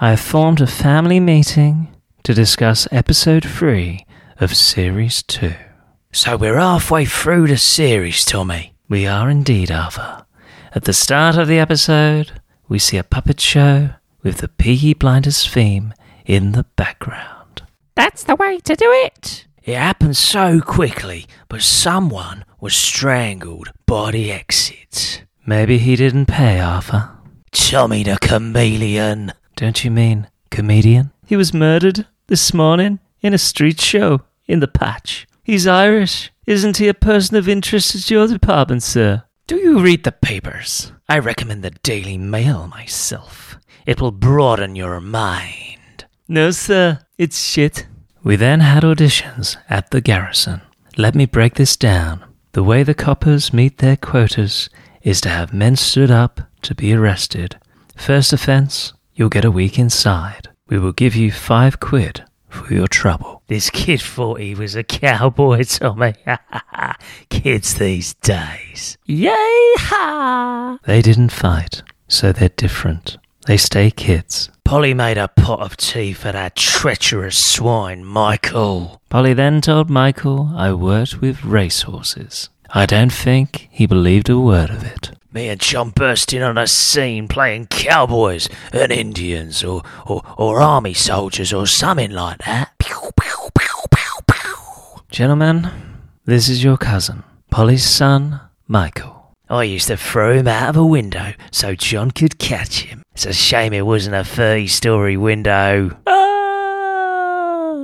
I have formed a family meeting to discuss episode 3 of series 2. So we're halfway through the series, Tommy. We are indeed, Arthur. At the start of the episode, we see a puppet show with the Peaky Blinders theme in the background. That's the way to do it. It happened so quickly, but someone was strangled by the exit. Maybe he didn't pay, Arthur. Tommy the chameleon. Don't you mean comedian? He was murdered this morning in a street show in the patch. He's Irish. Isn't he a person of interest at your department, sir? Do you read the papers? I recommend the Daily Mail myself. It will broaden your mind. No, sir. It's shit. We then had auditions at the garrison. Let me break this down. The way the coppers meet their quotas is to have men stood up to be arrested. First offense, you'll get a week inside. We will give you five quid for your trouble. This kid thought he was a cowboy, Tommy. Kids these days. Yay-ha! They didn't fight, so they're different. They stay kids. Polly made a pot of tea for that treacherous swine, Michael. Polly then told Michael I worked with racehorses. I don't think he believed a word of it. Me and John burst in on a scene playing cowboys and Indians or, or, or army soldiers or something like that. Pew, pew, pew. Gentlemen, this is your cousin, Polly's son, Michael. I used to throw him out of a window so John could catch him. It's a shame it wasn't a 30 story window. Ah!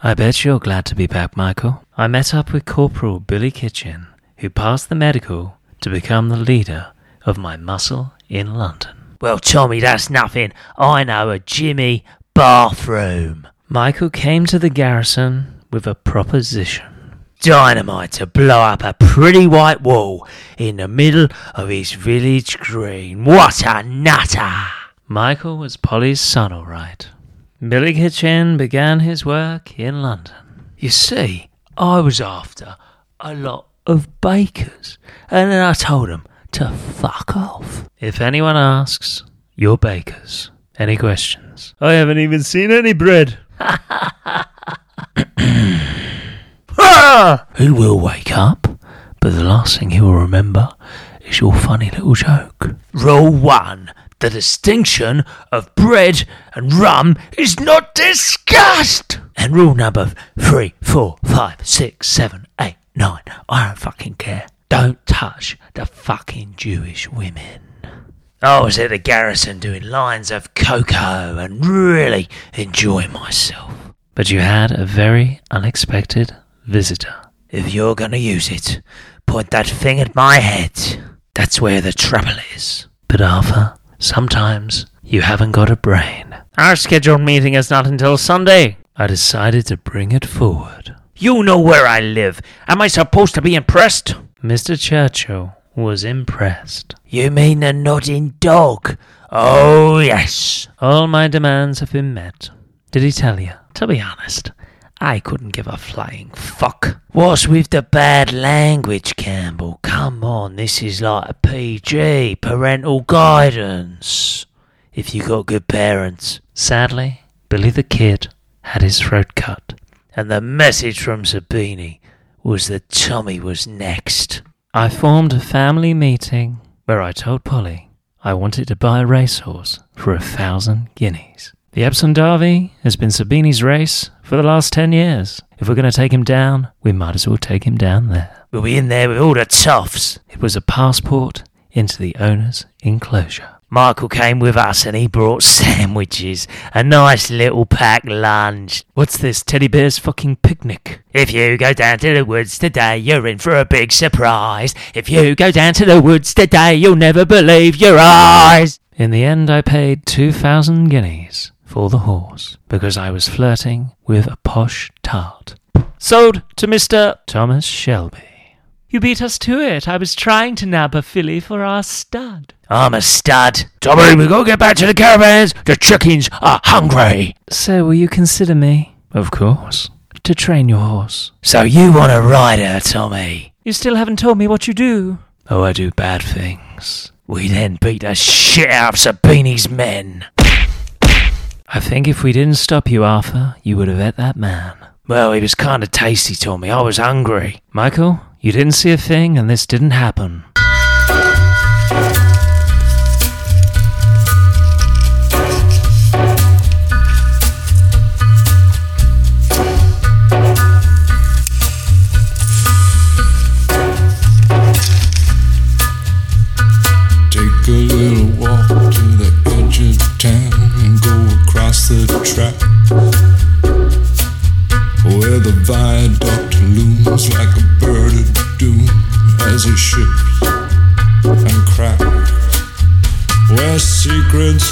I bet you're glad to be back, Michael. I met up with Corporal Billy Kitchen, who passed the medical to become the leader of my muscle in London. Well, Tommy, that's nothing. I know a Jimmy bathroom. Michael came to the garrison with a proposition. Dynamite to blow up a pretty white wall in the middle of his village green. What a nutter! Michael was Polly's son, all right. Billy Kitchen began his work in London. You see, I was after a lot of bakers, and then I told them to fuck off. If anyone asks, you're bakers. Any questions? I haven't even seen any bread. Ah! He will wake up, but the last thing he will remember is your funny little joke. Rule one the distinction of bread and rum is not discussed. And rule number three, four, five, six, seven, eight, nine. I don't fucking care. Don't touch the fucking Jewish women. Oh, I was at the garrison doing lines of cocoa and really enjoying myself. But you had a very unexpected visitor. If you're gonna use it, point that thing at my head. That's where the trouble is. But Arthur, sometimes you haven't got a brain. Our scheduled meeting is not until Sunday. I decided to bring it forward. You know where I live. Am I supposed to be impressed? Mr. Churchill was impressed. You mean the nodding dog? Oh, yes. All my demands have been met. Did he tell you? To be honest, I couldn't give a flying fuck. What's with the bad language, Campbell? Come on, this is like a PG, parental guidance. If you got good parents. Sadly, Billy the Kid had his throat cut. And the message from Sabini was that Tommy was next. I formed a family meeting where I told Polly I wanted to buy a racehorse for a thousand guineas. The Epsom Derby has been Sabini's race for the last ten years. If we're going to take him down, we might as well take him down there. We'll be in there with all the toffs. It was a passport into the owner's enclosure. Michael came with us and he brought sandwiches, a nice little packed lunch. What's this, teddy bear's fucking picnic? If you go down to the woods today, you're in for a big surprise. If you go down to the woods today, you'll never believe your eyes. In the end, I paid 2,000 guineas for the horse because I was flirting with a posh tart. Sold to Mr. Thomas Shelby. You beat us to it. I was trying to nab a filly for our stud. I'm a stud. Tommy, we gotta get back to the caravans. The chickens are hungry. So, will you consider me? Of course. To train your horse. So you want a rider, Tommy? You still haven't told me what you do. Oh, I do bad things. We then beat the shit out of Sabini's men. I think if we didn't stop you, Arthur, you would have ate that man. Well, he was kind of tasty, Tommy. I was hungry. Michael, you didn't see a thing, and this didn't happen.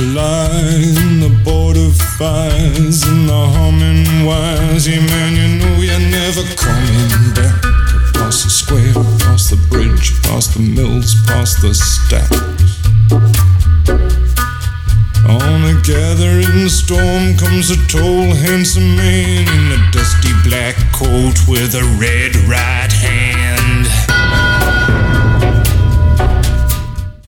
Lie the border fires and the humming wires. Yeah, man, you know you're never coming back. Past the square, past the bridge, past the mills, past the stacks. On a gathering storm comes a tall, handsome man in a dusty black coat with a red right hand.